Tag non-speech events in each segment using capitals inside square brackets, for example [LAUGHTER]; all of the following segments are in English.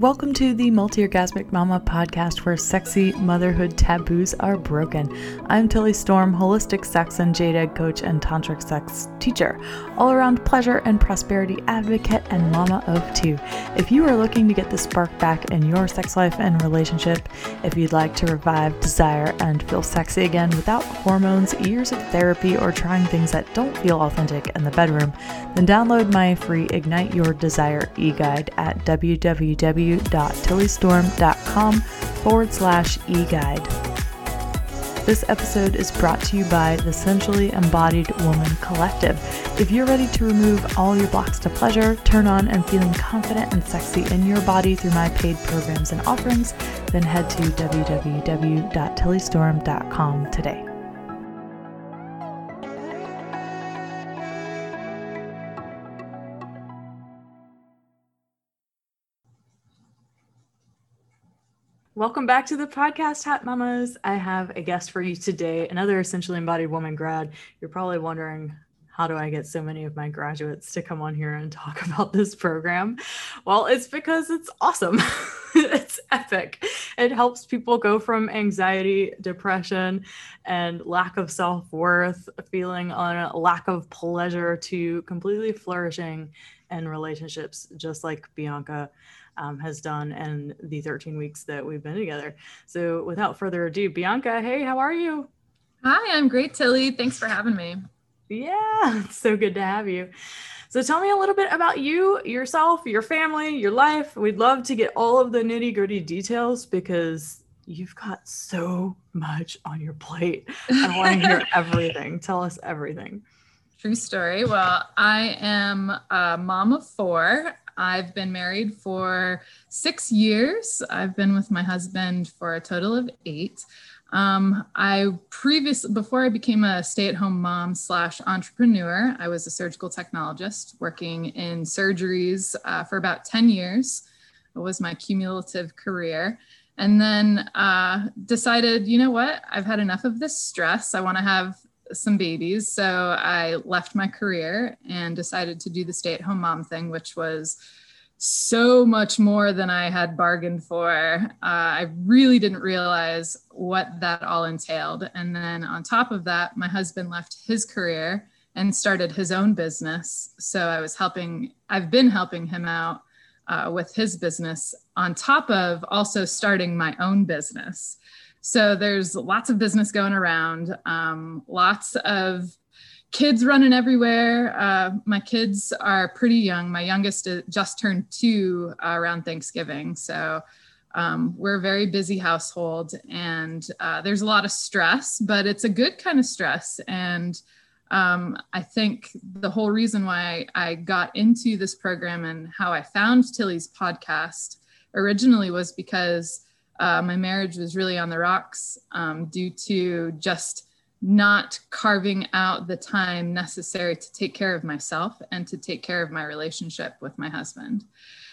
Welcome to the Multi Orgasmic Mama podcast where sexy motherhood taboos are broken. I'm Tilly Storm, holistic sex and jade egg coach and tantric sex teacher, all around pleasure and prosperity advocate, and mama of two. If you are looking to get the spark back in your sex life and relationship, if you'd like to revive desire and feel sexy again without hormones, years of therapy, or trying things that don't feel authentic in the bedroom, then download my free Ignite Your Desire e guide at www www.tillystorm.com forward slash e-guide. This episode is brought to you by the Sensually Embodied Woman Collective. If you're ready to remove all your blocks to pleasure, turn on and feeling confident and sexy in your body through my paid programs and offerings, then head to www.tillystorm.com today. Welcome back to the podcast, Hat Mamas. I have a guest for you today, another Sensually Embodied Woman grad. You're probably wondering, how do I get so many of my graduates to come on here and talk [LAUGHS] about this program? Well, it's because it's awesome. [LAUGHS] it's epic. It helps people go from anxiety, depression, and lack of self worth, feeling on a lack of pleasure to completely flourishing in relationships, just like Bianca um, has done in the 13 weeks that we've been together. So without further ado, Bianca, hey, how are you? Hi, I'm great, Tilly. Thanks for having me. Yeah, [LAUGHS] it's so good to have you. So tell me a little bit about you, yourself, your family, your life. We'd love to get all of the nitty gritty details because you've got so much on your plate. I want to hear [LAUGHS] everything. Tell us everything. True story. Well, I am a mom of four. I've been married for six years. I've been with my husband for a total of eight. Um, I previous before I became a stay-at-home mom slash entrepreneur, I was a surgical technologist working in surgeries uh, for about 10 years. It was my cumulative career. And then uh, decided, you know what, I've had enough of this stress. I want to have some babies. So I left my career and decided to do the stay at home mom thing, which was so much more than I had bargained for. Uh, I really didn't realize what that all entailed. And then on top of that, my husband left his career and started his own business. So I was helping, I've been helping him out uh, with his business on top of also starting my own business. So there's lots of business going around, um, lots of kids running everywhere. Uh, my kids are pretty young. My youngest just turned two uh, around Thanksgiving. So um, we're a very busy household and uh, there's a lot of stress, but it's a good kind of stress. And um, I think the whole reason why I got into this program and how I found Tilly's podcast originally was because uh, my marriage was really on the rocks um, due to just not carving out the time necessary to take care of myself and to take care of my relationship with my husband.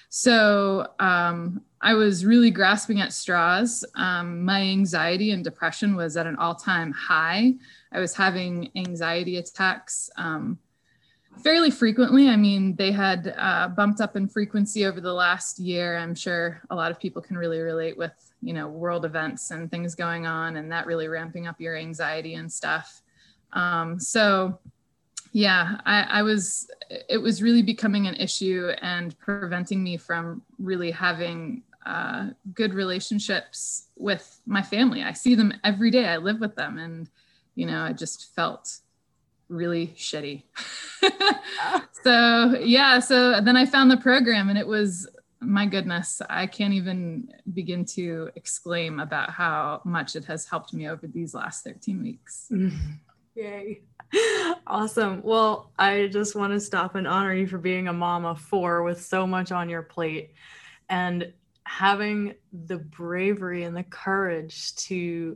So um, I was really grasping at straws. Um, my anxiety and depression was at an all time high. I was having anxiety attacks um, fairly frequently. I mean, they had uh, bumped up in frequency over the last year. I'm sure a lot of people can really relate with you know world events and things going on and that really ramping up your anxiety and stuff um, so yeah I, I was it was really becoming an issue and preventing me from really having uh, good relationships with my family i see them every day i live with them and you know i just felt really shitty ah. [LAUGHS] so yeah so then i found the program and it was my goodness, I can't even begin to exclaim about how much it has helped me over these last 13 weeks. [LAUGHS] Yay. Awesome. Well, I just want to stop and honor you for being a mom of four with so much on your plate and having the bravery and the courage to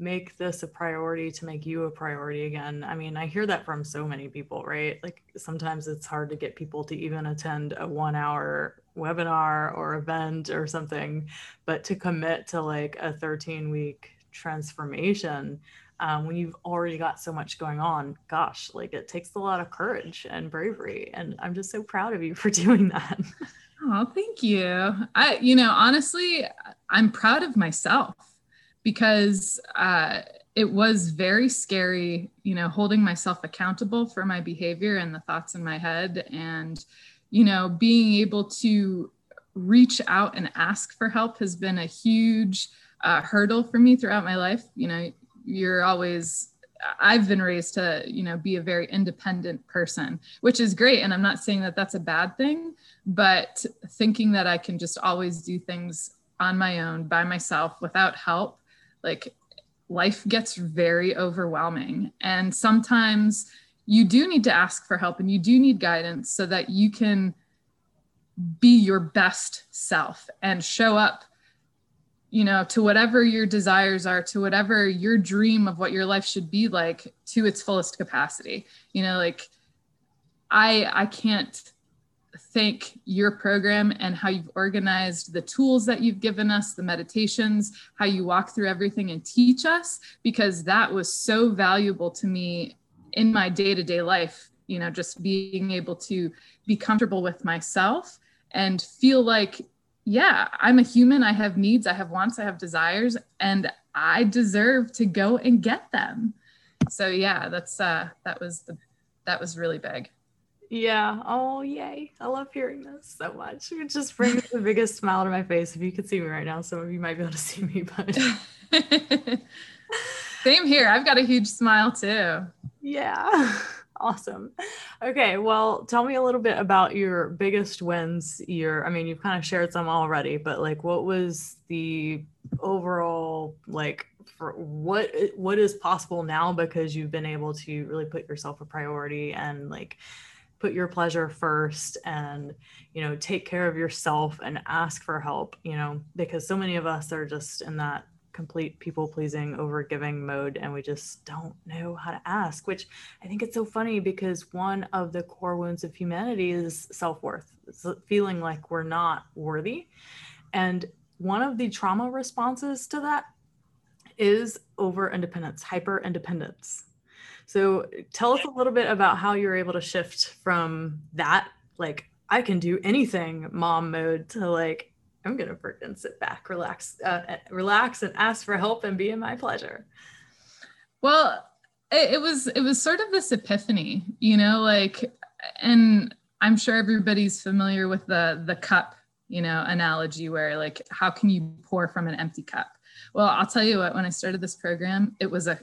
make this a priority to make you a priority again. I mean, I hear that from so many people, right? Like sometimes it's hard to get people to even attend a one hour webinar or event or something, but to commit to like a 13 week transformation um, when you've already got so much going on, gosh, like it takes a lot of courage and bravery. And I'm just so proud of you [LAUGHS] for doing that. Oh, thank you. I, you know, honestly, I'm proud of myself because uh, it was very scary, you know, holding myself accountable for my behavior and the thoughts in my head, and you know, being able to reach out and ask for help has been a huge uh, hurdle for me throughout my life. You know, you're always I've been raised to, you know, be a very independent person, which is great. And I'm not saying that that's a bad thing, but thinking that I can just always do things on my own by myself without help, like life gets very overwhelming. And sometimes you do need to ask for help and you do need guidance so that you can be your best self and show up you know to whatever your desires are to whatever your dream of what your life should be like to its fullest capacity you know like i i can't thank your program and how you've organized the tools that you've given us the meditations how you walk through everything and teach us because that was so valuable to me in my day-to-day life you know just being able to be comfortable with myself and feel like yeah, I'm a human. I have needs, I have wants, I have desires, and I deserve to go and get them. So yeah, that's uh that was the that was really big. Yeah. Oh, yay. I love hearing this so much. It just brings the biggest smile to my face. If you could see me right now, some of you might be able to see me, but [LAUGHS] same here. I've got a huge smile too. Yeah. [LAUGHS] Awesome. Okay, well, tell me a little bit about your biggest wins. Your, I mean, you've kind of shared some already, but like, what was the overall like for what what is possible now because you've been able to really put yourself a priority and like put your pleasure first and you know take care of yourself and ask for help you know because so many of us are just in that complete people pleasing, over giving mode, and we just don't know how to ask. Which I think it's so funny because one of the core wounds of humanity is self worth, feeling like we're not worthy. And one of the trauma responses to that is over independence, hyper independence. So tell us a little bit about how you're able to shift from that, like, I can do anything mom mode to like, I'm gonna freaking sit back, relax, uh, relax, and ask for help and be in my pleasure. Well, it, it was it was sort of this epiphany, you know, like, and I'm sure everybody's familiar with the the cup, you know, analogy where like, how can you pour from an empty cup? Well, I'll tell you what. When I started this program, it was a,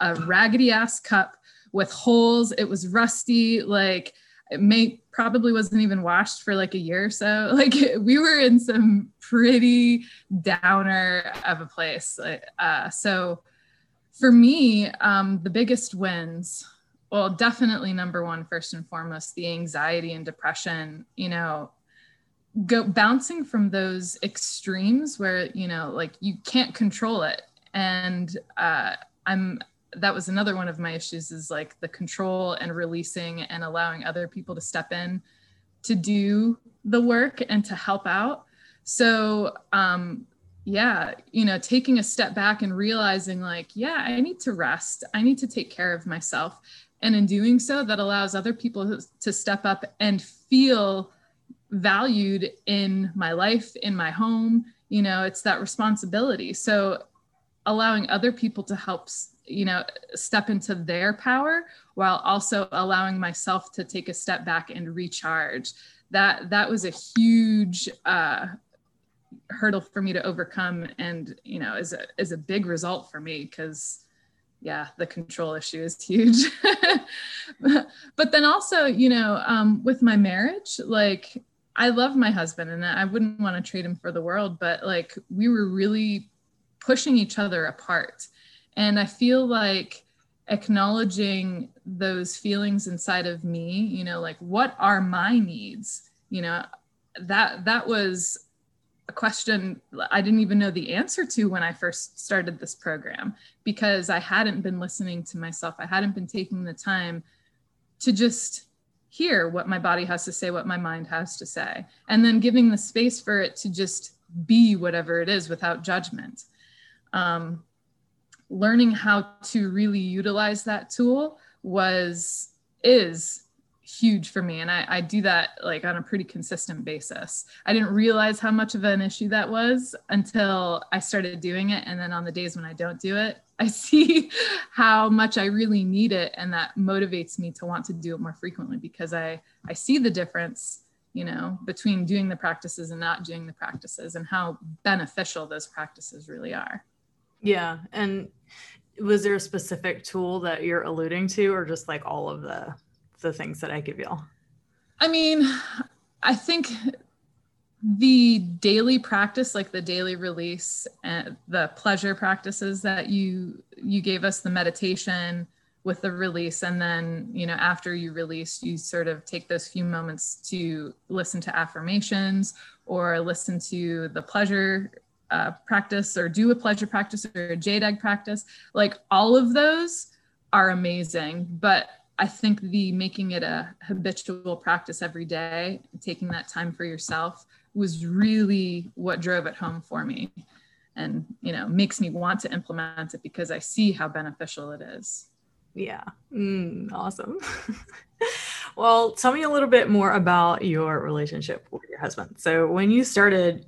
a, raggedy ass cup with holes. It was rusty, like it may probably wasn't even washed for like a year or so. [LAUGHS] Like we were in some pretty downer of a place. Uh, so for me, um, the biggest wins, well, definitely number one, first and foremost, the anxiety and depression, you know, go bouncing from those extremes where, you know, like you can't control it. And uh, I'm that was another one of my issues is like the control and releasing and allowing other people to step in to do the work and to help out. So um yeah you know taking a step back and realizing like yeah i need to rest. I need to take care of myself. And in doing so that allows other people to step up and feel valued in my life in my home you know it's that responsibility. So allowing other people to help you know step into their power while also allowing myself to take a step back and recharge. That that was a huge uh, hurdle for me to overcome and you know is a is a big result for me because yeah the control issue is huge. [LAUGHS] But then also you know um, with my marriage like i love my husband and i wouldn't want to trade him for the world but like we were really pushing each other apart and I feel like acknowledging those feelings inside of me, you know, like what are my needs? You know, that that was a question I didn't even know the answer to when I first started this program because I hadn't been listening to myself. I hadn't been taking the time to just hear what my body has to say, what my mind has to say, and then giving the space for it to just be whatever it is without judgment. Um, learning how to really utilize that tool was is huge for me. And I, I do that like on a pretty consistent basis. I didn't realize how much of an issue that was until i started doing it. And then on the days when i don't do it [LAUGHS] i see how much i really need it and that motivates me to want to do it more frequently because i i see the difference you know between doing the practices and not doing the practices and how beneficial those practices really are yeah and was there a specific tool that you're alluding to or just like all of the the things that I give y'all? I mean, I think the daily practice like the daily release and the pleasure practices that you you gave us the meditation with the release and then you know after you release you sort of take those few moments to listen to affirmations or listen to the pleasure uh, practice or do a pleasure practice or a egg practice. Like all of those are amazing but I think the making it a habitual practice every day, taking that time for yourself was really what drove it home for me and you know makes me want to implement it because I see how beneficial it is. Yeah. Mm, awesome. [LAUGHS] well, tell me a little bit more about your relationship with your husband. So, when you started,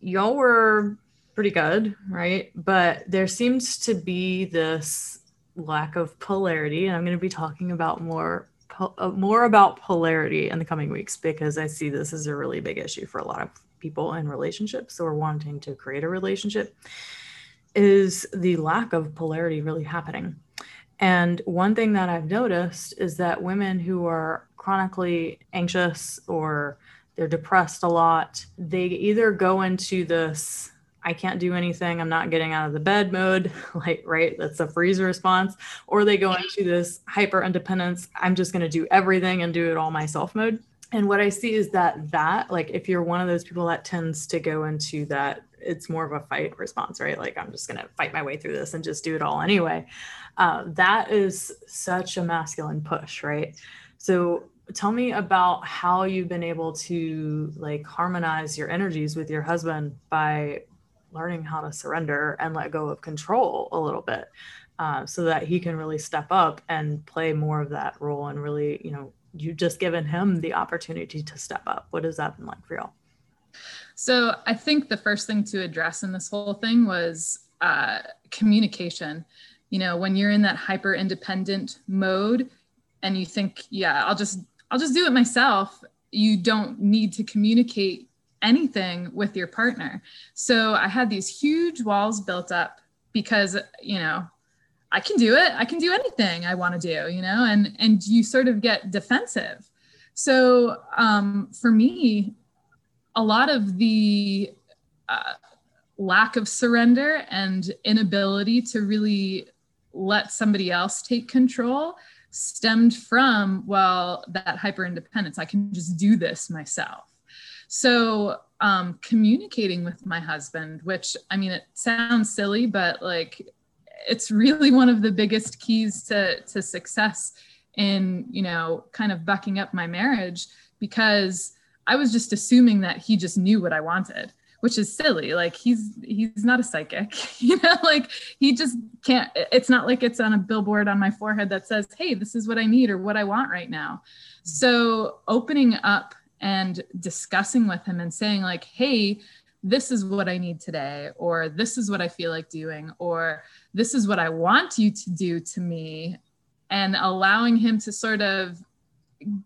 y'all were pretty good, right? But there seems to be this lack of polarity. And I'm going to be talking about more uh, more about polarity in the coming weeks because I see this as a really big issue for a lot of people in relationships or wanting to create a relationship is the lack of polarity really happening. And one thing that I've noticed is that women who are chronically anxious or they're depressed a lot, they either go into this I can't do anything. I'm not getting out of the bed mode. [LAUGHS] like, right? That's a freeze response. Or they go into this hyper independence. I'm just going to do everything and do it all myself mode. And what I see is that that, like, if you're one of those people that tends to go into that, it's more of a fight response, right? Like, I'm just going to fight my way through this and just do it all anyway. Uh, that is such a masculine push, right? So tell me about how you've been able to like harmonize your energies with your husband by learning how to surrender and let go of control a little bit uh, so that he can really step up and play more of that role and really you know you've just given him the opportunity to step up. What has that been like for y'all? So i think the first thing to address in this whole thing was uh, communication. You know when you're in that hyper independent mode and you think yeah i'll just i'll just do it myself you don't need to communicate anything with your partner. So I had these huge walls built up because, you know, I can do it. I can do anything I want to do, you know, and and you sort of get defensive. So um, for me, a lot of the uh, lack of surrender and inability to really let somebody else take control stemmed from well that hyper independence. I can just do this myself. So um, communicating with my husband, which I mean, it sounds silly, but like it's really one of the biggest keys to to success in you know kind of bucking up my marriage because I was just assuming that he just knew what I wanted which is silly. Like he's he's not a psychic [LAUGHS] you know like he just can't it's not like it's on a billboard on my forehead that says hey this is what i need or what i want right now. So opening up and discussing with him and saying like hey this is what i need today or this is what i feel like doing or this is what i want you to do to me and allowing him to sort of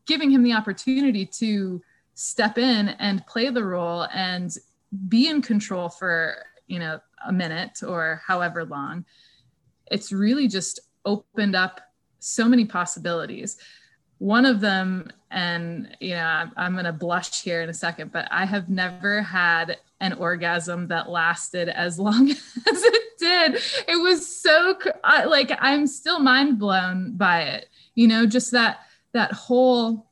giving him the opportunity to step in and play the role and be in control for you know a minute or however long. It's really just opened up so many possibilities one of them and you know i'm, going to blush here in a second but i have never had an orgasm that lasted as long [LAUGHS] as it did it was so like i'm still mind blown by it you know just that that whole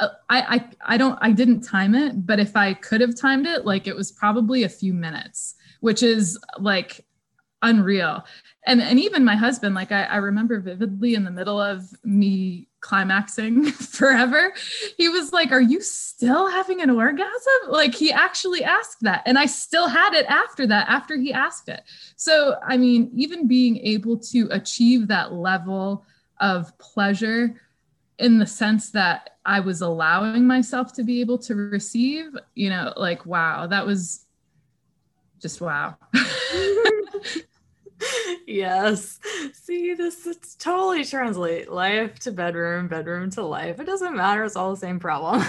uh, I, I I don't I didn't time it, but if I could have timed it, like it was probably a few minutes, which is like unreal. And and even my husband, like I, I remember vividly in the middle of me climaxing [LAUGHS] forever he was like are you still having an orgasm? Like he actually asked that. And i still had it after that after he asked it. So i mean even being able to achieve that level of pleasure in the sense that I was allowing myself to be able to receive, you know, like, wow, that was just wow. [LAUGHS] [LAUGHS] yes. See, this it's totally translate life to bedroom, bedroom to life. It doesn't matter. It's all the same problem.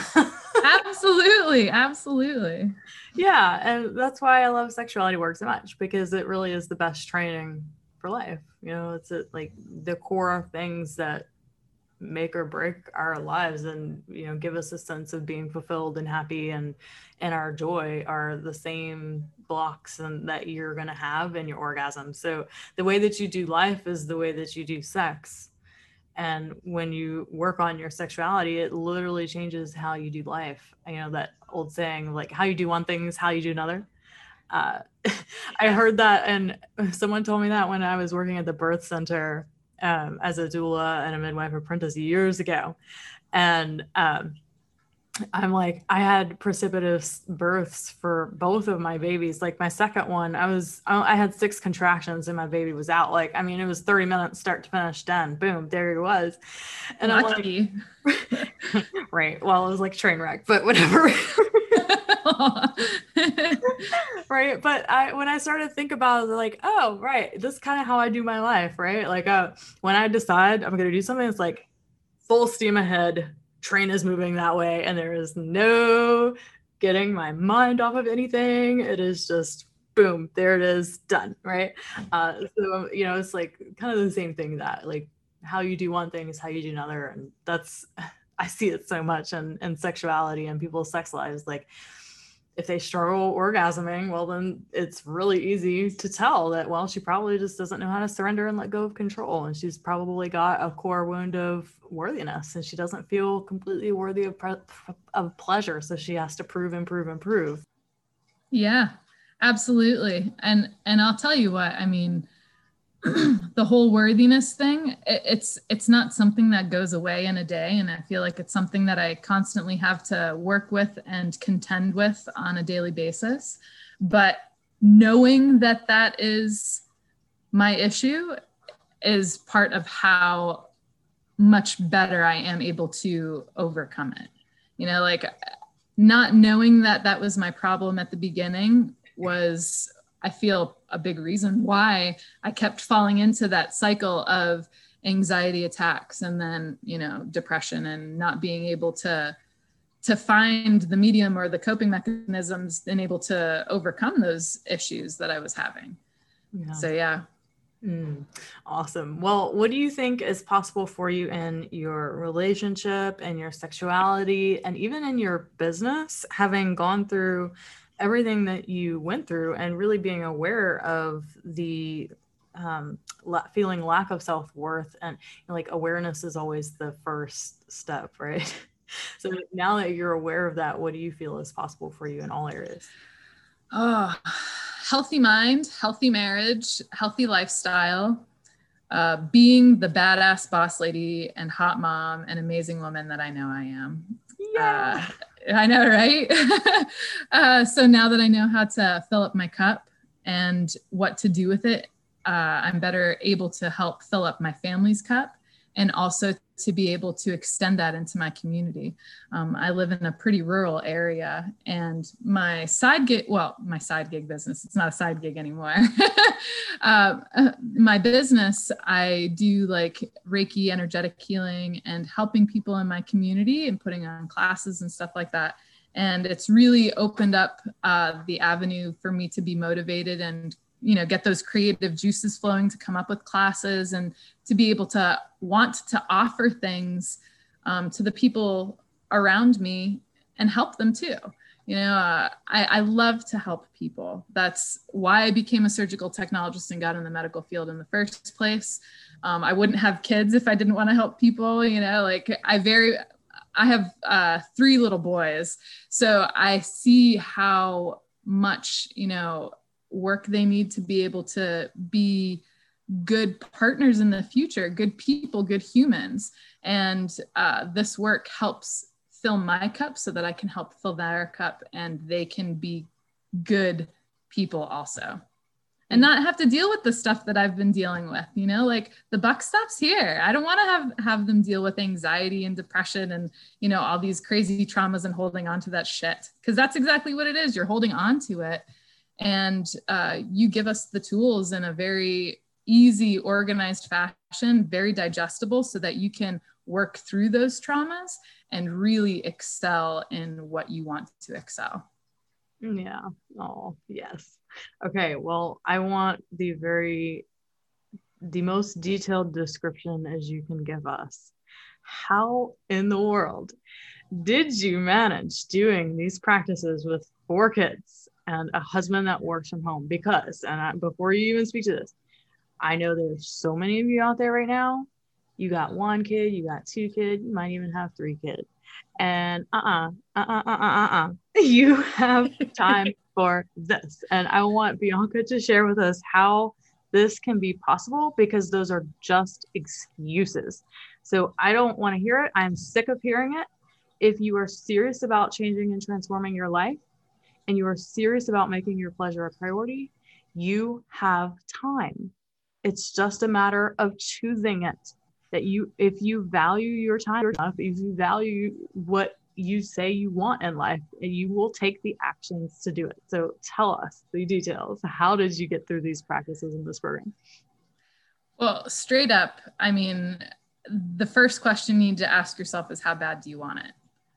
absolutely. [LAUGHS] Absolutely. Yeah. And that's why I love sexuality work so much because it really is the best training for life. You know, it's a, like the core things that make or break our lives and you know give us a sense of being fulfilled and happy and and our joy are the same blocks and that you're going to have in your orgasm. So the way that you do life is the way that you do sex. And when you work on your sexuality it literally changes how you do life. You know that old saying like how you do one thing is how you do another. Uh, [LAUGHS] i heard that and someone told me that when i was working at the birth center um, as a doula and a midwife apprentice years ago. And um, I'm like, I had precipitous births for both of my babies. Like my second one, I was, I had six contractions and my baby was out. Like, I mean, it was 30 minutes start to finish, done, boom, there he was. And Lucky. I'm like, [LAUGHS] right. Well, it was like train wreck, but whatever. [LAUGHS] right but i when i started to think about it like oh right this is kind of how i do my life right like uh when i decide i'm gonna do something it's like full steam ahead train is moving that way and there is no getting my mind off of anything. It is just boom there it is done right? Uh so you know it's like kind of the same thing that like how you do one thing is how you do another and that's [LAUGHS] i see it so much in, in sexuality and people's sex lives like if they struggle orgasming, well, then it's really easy to tell that, well, she probably just doesn't know how to surrender and let go of control. And she's probably got a core wound of worthiness and she doesn't feel completely worthy of, pre- of pleasure. So she has to prove, improve, improve. Yeah, absolutely. And, and I'll tell you what, I mean, [CLEARS THROAT] the whole worthiness thing it, it's it's not something that goes away in a day. And i feel like it's something that i constantly have to work with and contend with on a daily basis. But knowing that that is my issue is part of how much better i am able to overcome it. You know like not knowing that that was my problem at the beginning was I feel a big reason why I kept falling into that cycle of anxiety attacks and then, you know, depression and not being able to to find the medium or the coping mechanisms and able to overcome those issues that I was having. Yeah. So yeah. Mm, awesome. Well, what do you think is possible for you in your relationship and your sexuality and even in your business, having gone through everything that you went through and really being aware of the um, la- feeling lack of self-worth and you know, like awareness is always the first step right? [LAUGHS] So now that you're aware of that what do you feel is possible for you in all areas? Oh healthy mind healthy marriage healthy lifestyle uh, being the badass boss lady and hot mom and amazing woman that i know i am. Yeah. Uh, I know, right? [LAUGHS] uh, so now that I know how to fill up my cup and what to do with it, uh, I'm better able to help fill up my family's cup and also to be able to extend that into my community. Um, I live in a pretty rural area, and my side gig well, my side gig business, it's not a side gig anymore. [LAUGHS] uh, my business, I do like Reiki energetic healing and helping people in my community and putting on classes and stuff like that. And it's really opened up uh, the avenue for me to be motivated and you know get those creative juices flowing to come up with classes and to be able to want to offer things um, to the people around me and help them too. You know uh, I, I love to help people. That's why i became a surgical technologist and got in the medical field in the first place. Um, i wouldn't have kids if i didn't want to help people you know like i very i have uh, three little boys. So i see how much you know work they need to be able to be good partners in the future, good people, good humans. And uh, this work helps fill my cup so that I can help fill their cup and they can be good people also. and not have to deal with the stuff that I've been dealing with. You know, like the buck stops here. I don't want to have have them deal with anxiety and depression and you know all these crazy traumas and holding on to that shit because that's exactly what it is. You're holding on to it, and uh, you give us the tools in a very easy, organized fashion, very digestible, so that you can work through those traumas and really excel in what you want to excel. Yeah. Oh, yes. Okay. Well, I want the very, the most detailed description as you can give us. How in the world did you manage doing these practices with four kids and a husband that works from home? Because, and I, before you even speak to this, I know there's so many of you out there right now. You got one kid, you got two kids, you might even have three kids. And uh-uh uh-uh uh-uh uh-uh. [LAUGHS] You have time [LAUGHS] for this. And i want bianca to share with us how this can be possible because those are just excuses. So i don't want to hear it. I'm sick of hearing it. If you are serious about changing and transforming your life and you are serious about making your pleasure a priority you have time. It's just a matter of choosing it that you if you value your time enough if you value what you say you want in life you will take the actions to do it. So tell us the details. How did you get through these practices in this program? Well straight up i mean the first question you need to ask yourself is how bad do you want it?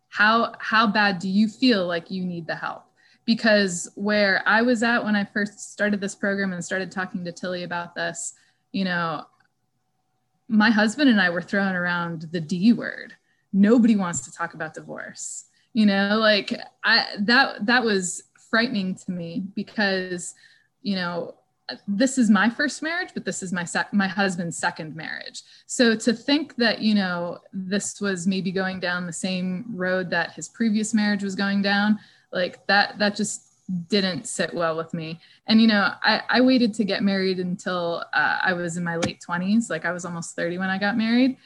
How how bad do you feel like you need the help because where i was at when i first started this program and started talking to tilly about this you know my husband and I were throwing around the D word. Nobody wants to talk about divorce. You know, like I that that was frightening to me because, you know, this is my first marriage, but this is my sec- my husband's second marriage. So to think that you know this was maybe going down the same road that his previous marriage was going down, like that that just didn't sit well with me. And, you know, I, I waited to get married until uh, I was in my late 20s. Like I was almost 30 when I got married.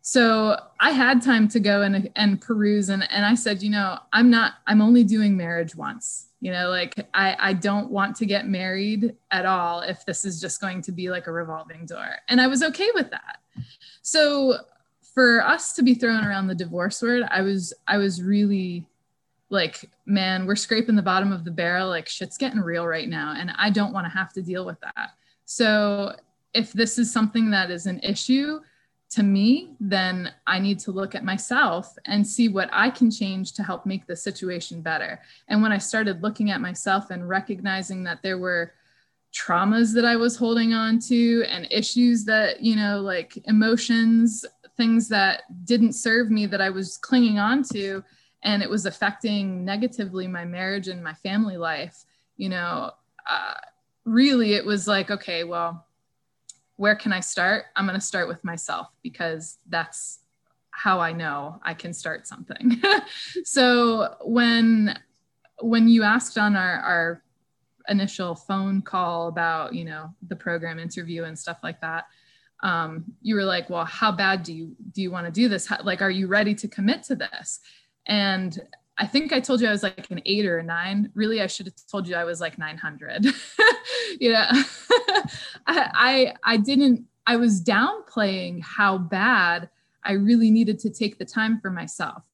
So I had time to go and, and peruse. And, and I said, you know, I'm not, I'm only doing marriage once. You know, like I, I don't want to get married at all if this is just going to be like a revolving door. And I was okay with that. So for us to be thrown around the divorce word, I was, I was really like man we're scraping the bottom of the barrel like shit's getting real right now and i don't want to have to deal with that. So if this is something that is an issue to me then i need to look at myself and see what i can change to help make the situation better. And when i started looking at myself and recognizing that there were traumas that i was holding on to and issues that you know like emotions things that didn't serve me that i was clinging on to and it was affecting negatively my marriage and my family life you know uh, really it was like okay well where can i start? I'm going to start with myself because that's how i know i can start something. [LAUGHS] So when when you asked on our, our initial phone call about you know the program interview and stuff like that um, you were like well how bad do you do you want to do this? How, like are you ready to commit to this and I think I told you I was like an eight or a nine. Really, I should have told you I was like 900. [LAUGHS] you [LAUGHS] know, I, I, I didn't, I was downplaying how bad I really needed to take the time for myself.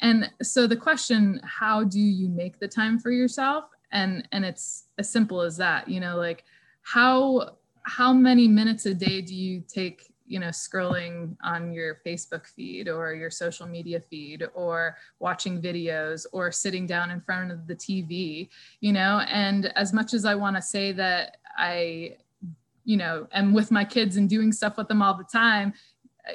And so the question, how do you make the time for yourself? And, and it's as simple as that, you know, like how, how many minutes a day do you take you know scrolling on your facebook feed or your social media feed or watching videos or sitting down in front of the tv you know? And as much as i want to say that i you know am with my kids and doing stuff with them all the time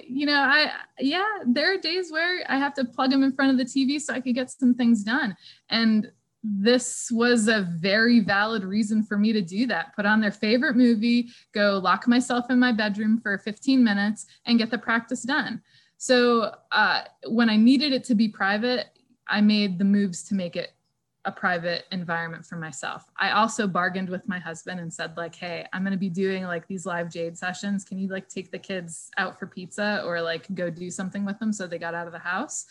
you know i yeah there are days where i have to plug them in front of the tv so i could get some things done. And this was a very valid reason for me to do that. Put on their favorite movie, go lock myself in my bedroom for 15 minutes and get the practice done. So uh, when I needed it to be private, I made the moves to make it a private environment for myself. I also bargained with my husband and said like, "Hey, I'm going to be doing like these live jade sessions. Can you like take the kids out for pizza or like go do something with them so they got out of the house?"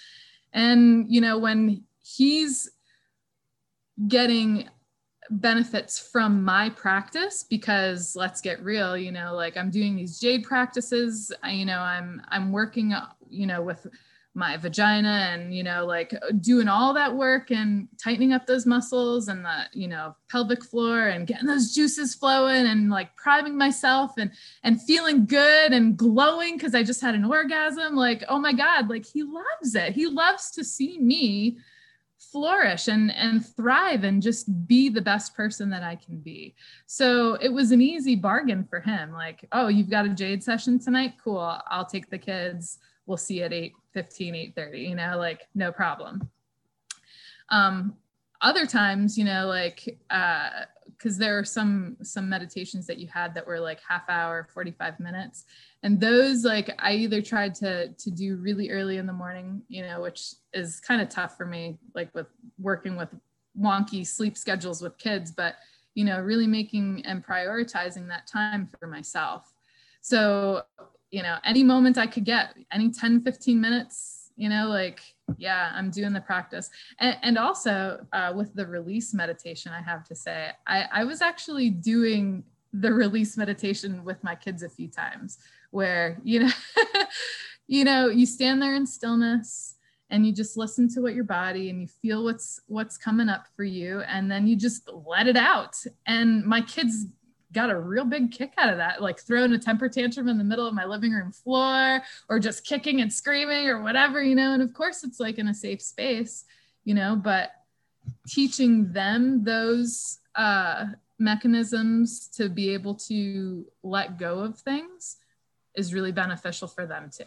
And you know, when he's getting benefits from my practice because let's get real you know like i'm doing these jade practices I, you know i'm i'm working you know with my vagina and you know like doing all that work and tightening up those muscles and the you know pelvic floor and getting those juices flowing and like priming myself and and feeling good and glowing because i just had an orgasm. Like oh my god like he loves it. He loves to see me flourish and and thrive and just be the best person that I can be. So it was an easy bargain for him. Like, oh, you've got a jade session tonight? Cool. I'll take the kids. We'll see at 8 15, 8 30, you know, like no problem. Um, other times, you know, like uh because there are some some meditations that you had that were like half hour 45 minutes. And those like i either tried to to do really early in the morning you know which is kind of tough for me like with working with wonky sleep schedules with kids but you know really making and prioritizing that time for myself. So you know any moment i could get any 10 15 minutes you know like yeah i'm doing the practice. And, and also uh, with the release meditation i have to say I, I was actually doing the release meditation with my kids a few times where you know [LAUGHS] you know you stand there in stillness and you just listen to what your body and you feel what's what's coming up for you. And then you just let it out. And my kids got a real big kick out of that like throwing a temper tantrum in the middle of my living room floor or just kicking and screaming or whatever you know and of course it's like in a safe space you know but teaching them those uh mechanisms to be able to let go of things is really beneficial for them too.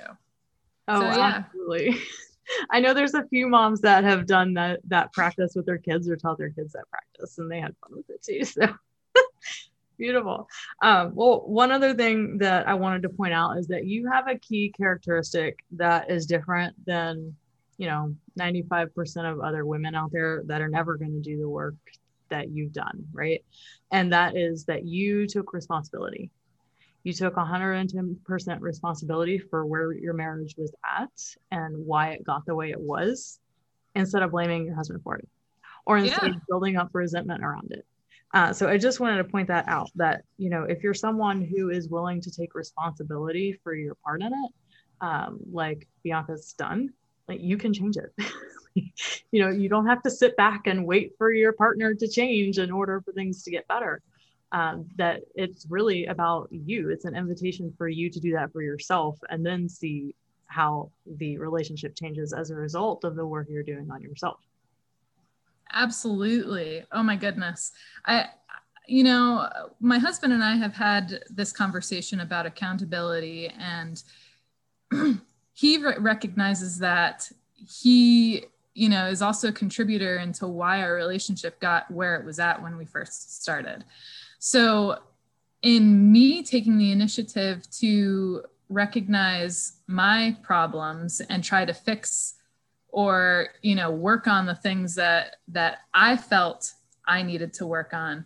Oh, so, yeah. absolutely. [LAUGHS] I know there's a few moms that have done that that practice with their kids or taught their kids that practice and they had fun with it too. So [LAUGHS] beautiful. Um, well, one other thing that I wanted to point out is that you have a key characteristic that is different than, you know, 95% of other women out there that are never going to do the work that you've done, right? And that is that you took responsibility you took 110% responsibility for where your marriage was at and why it got the way it was instead of blaming your husband for it or instead yeah. of building up resentment around it uh, so i just wanted to point that out that you know if you're someone who is willing to take responsibility for your part in it um, like bianca's done like you can change it [LAUGHS] you know you don't have to sit back and wait for your partner to change in order for things to get better um, that it's really about you. It's an invitation for you to do that for yourself and then see how the relationship changes as a result of the work you're doing on yourself. Absolutely. Oh my goodness. I, you know, my husband and I have had this conversation about accountability, and [CLEARS THROAT] he re- recognizes that he, you know, is also a contributor into why our relationship got where it was at when we first started. So, in me taking the initiative to recognize my problems and try to fix or you know work on the things that that I felt I needed to work on.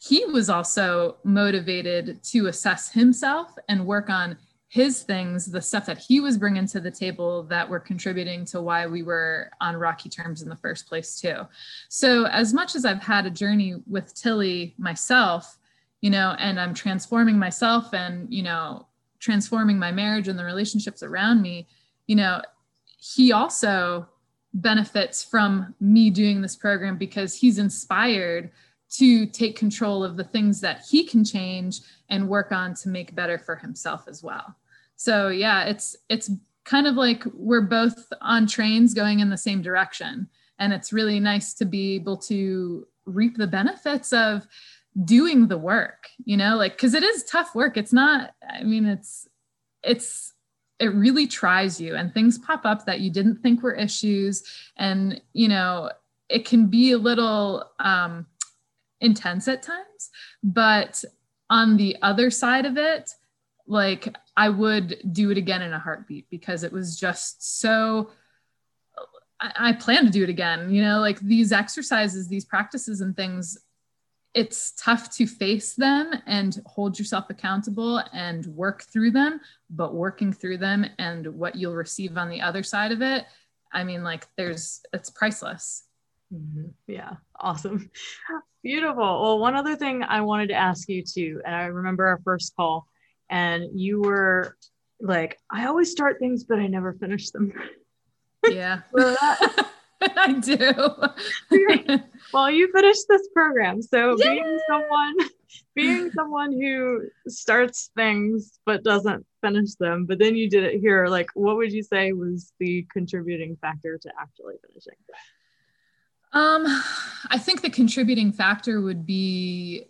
He was also motivated to assess himself and work on his things the stuff that he was bringing to the table that were contributing to why we were on rocky terms in the first place too. So as much as i've had a journey with tilly myself you know, and I'm transforming myself and, you know, transforming my marriage and the relationships around me, you know, he also benefits from me doing this program because he's inspired to take control of the things that he can change and work on to make better for himself as well. So yeah, it's it's kind of like we're both on trains going in the same direction and it's really nice to be able to reap the benefits of doing the work you know like because it is tough work it's not i mean it's it's it really tries you and things pop up that you didn't think were issues and you know it can be a little um, intense at times but on the other side of it like i would do it again in a heartbeat because it was just so I, I plan to do it again you know like these exercises these practices and things it's tough to face them and hold yourself accountable and work through them but working through them and what you'll receive on the other side of it i mean like there's it's priceless Mm-hmm. Yeah, awesome. [LAUGHS] Beautiful. Well, one other thing I wanted to ask you too, and I remember our first call, and you were like, I always start things, but I never finish them. [LAUGHS] Yeah. [LAUGHS] [LAUGHS] I do. [LAUGHS] well, you finished this program. So Yay! being someone being someone who starts things but doesn't finish them, but then you did it here, like what would you say was the contributing factor to actually finishing? Um, I think the contributing factor would be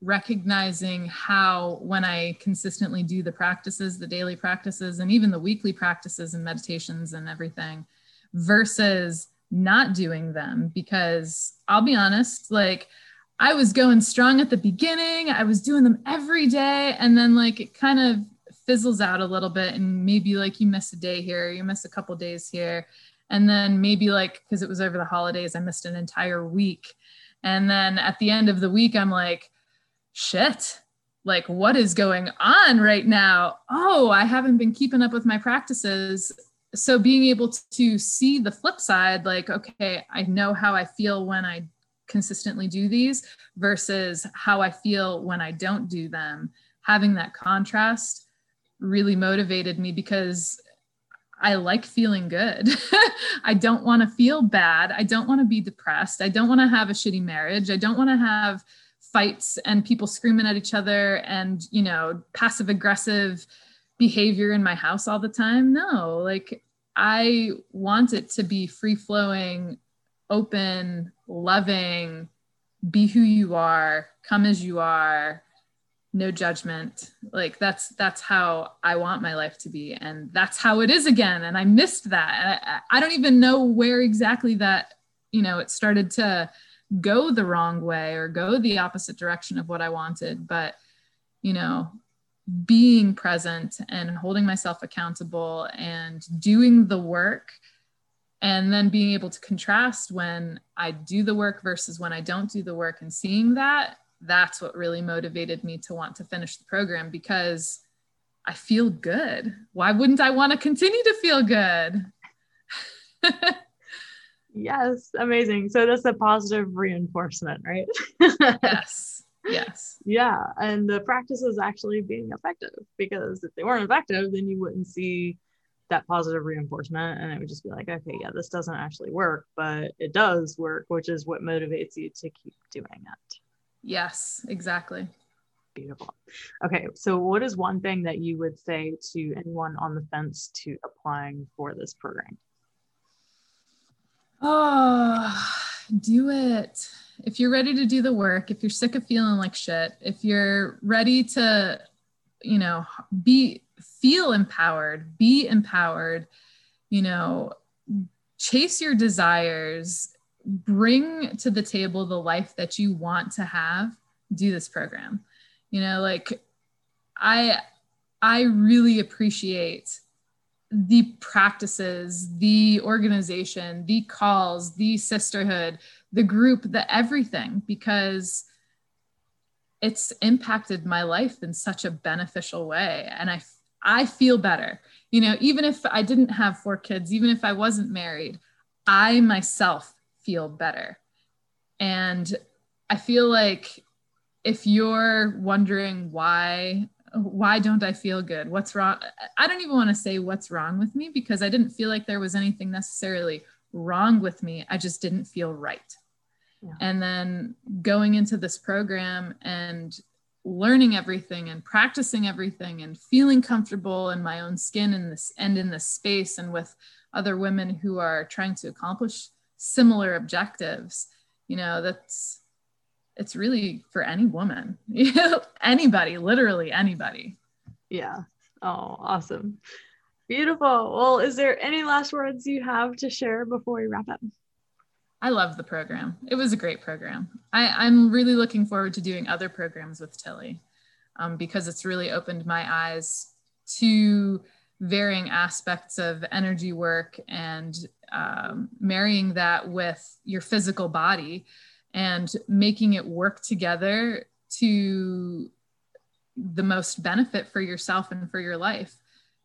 recognizing how when I consistently do the practices, the daily practices, and even the weekly practices and meditations and everything, versus not doing them. Because I'll be honest, like I was going strong at the beginning, I was doing them every day, and then like it kind of fizzles out a little bit, and maybe like you miss a day here, you miss a couple days here, and then maybe like, because it was over the holidays, I missed an entire week. And then at the end of the week, I'm like, shit, like what is going on right now? Oh, I haven't been keeping up with my practices. So being able to see the flip side, like, okay, I know how I feel when I consistently do these versus how I feel when I don't do them. Having that contrast really motivated me because I like feeling good. [LAUGHS] I don't want to feel bad. I don't want to be depressed. I don't want to have a shitty marriage. I don't want to have fights and people screaming at each other and, you know, passive aggressive behavior in my house all the time. No, like I want it to be free flowing, open, loving, be who you are, come as you are, no judgment like that's that's how i want my life to be and that's how it is again and i missed that I, I, don't even know where exactly that you know it started to go the wrong way or go the opposite direction of what i wanted but you know being present and holding myself accountable and doing the work and then being able to contrast when i do the work versus when i don't do the work and seeing that that's what really motivated me to want to finish the program because I feel good. Why wouldn't I want to continue to feel good? [LAUGHS] yes, amazing. So that's a positive reinforcement, right? [LAUGHS] yes. Yes. Yeah. And the practice is actually being effective because if they weren't effective, then you wouldn't see that positive reinforcement and it would just be like, okay, yeah, this doesn't actually work, but it does work, which is what motivates you to keep doing it. Yes, exactly. Beautiful. Okay, so what is one thing that you would say to anyone on the fence to applying for this program? Oh, do it. If you're ready to do the work, if you're sick of feeling like shit, if you're ready to, you know, be feel empowered, be empowered, you know, chase your desires, bring to the table the life that you want to have do this program. You know like i i really appreciate the practices the organization the calls the sisterhood the group the everything because it's impacted my life in such a beneficial way and i i feel better you know even if i didn't have four kids even if i wasn't married i myself feel better. And I feel like if you're wondering why why don't I feel good? What's wrong? I don't even want to say what's wrong with me because I didn't feel like there was anything necessarily wrong with me. I just didn't feel right. Yeah. And then going into this program and learning everything and practicing everything and feeling comfortable in my own skin in this and in this space and with other women who are trying to accomplish similar objectives you know that's it's really for any woman. [LAUGHS] Anybody literally anybody. Yeah. Oh awesome. Beautiful. Well is there any last words you have to share before we wrap up? I love the program. It was a great program. I, i'm really looking forward to doing other programs with tilly um, because it's really opened my eyes to varying aspects of energy work and um, marrying that with your physical body and making it work together to the most benefit for yourself and for your life.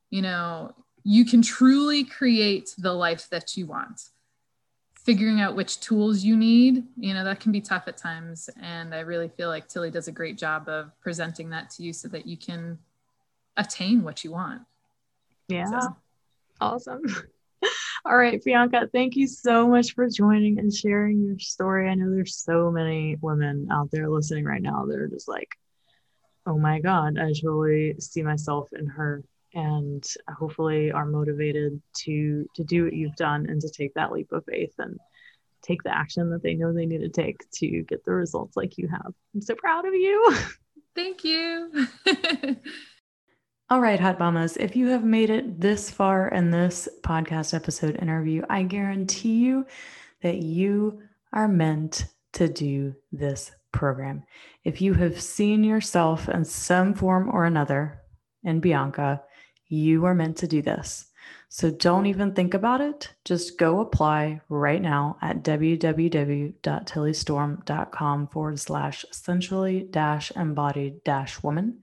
You know, you can truly create the life that you want figuring out which tools you need, you know, that can be tough at times. And I really feel like Tilly does a great job of presenting that to you so that you can attain what you want. Yeah. So. Awesome. [LAUGHS] All right, Bianca, thank you so much for joining and sharing your story. I know there's so many women out there listening right now that are just like, oh my God, I totally see myself in her and hopefully are motivated to to do what you've done and to take that leap of faith and take the action that they know they need to take to get the results like you have. I'm so proud of you. Thank you. [LAUGHS] All right, hot mamas, if you have made it this far in this podcast episode interview, I guarantee you that you are meant to do this program. If you have seen yourself in some form or another in Bianca, you are meant to do this. So don't even think about it. Just go apply right now at www.tillystorm.com forward slash sensually dash embodied dash woman.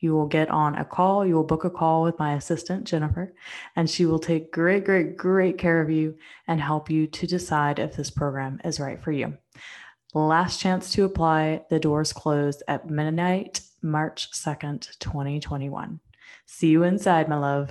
You will get on a call. You will book a call with my assistant, Jennifer, and she will take great, great, great care of you and help you to decide if this program is right for you. Last chance to apply. The doors close at midnight, March 2nd, 2021. See you inside, my love.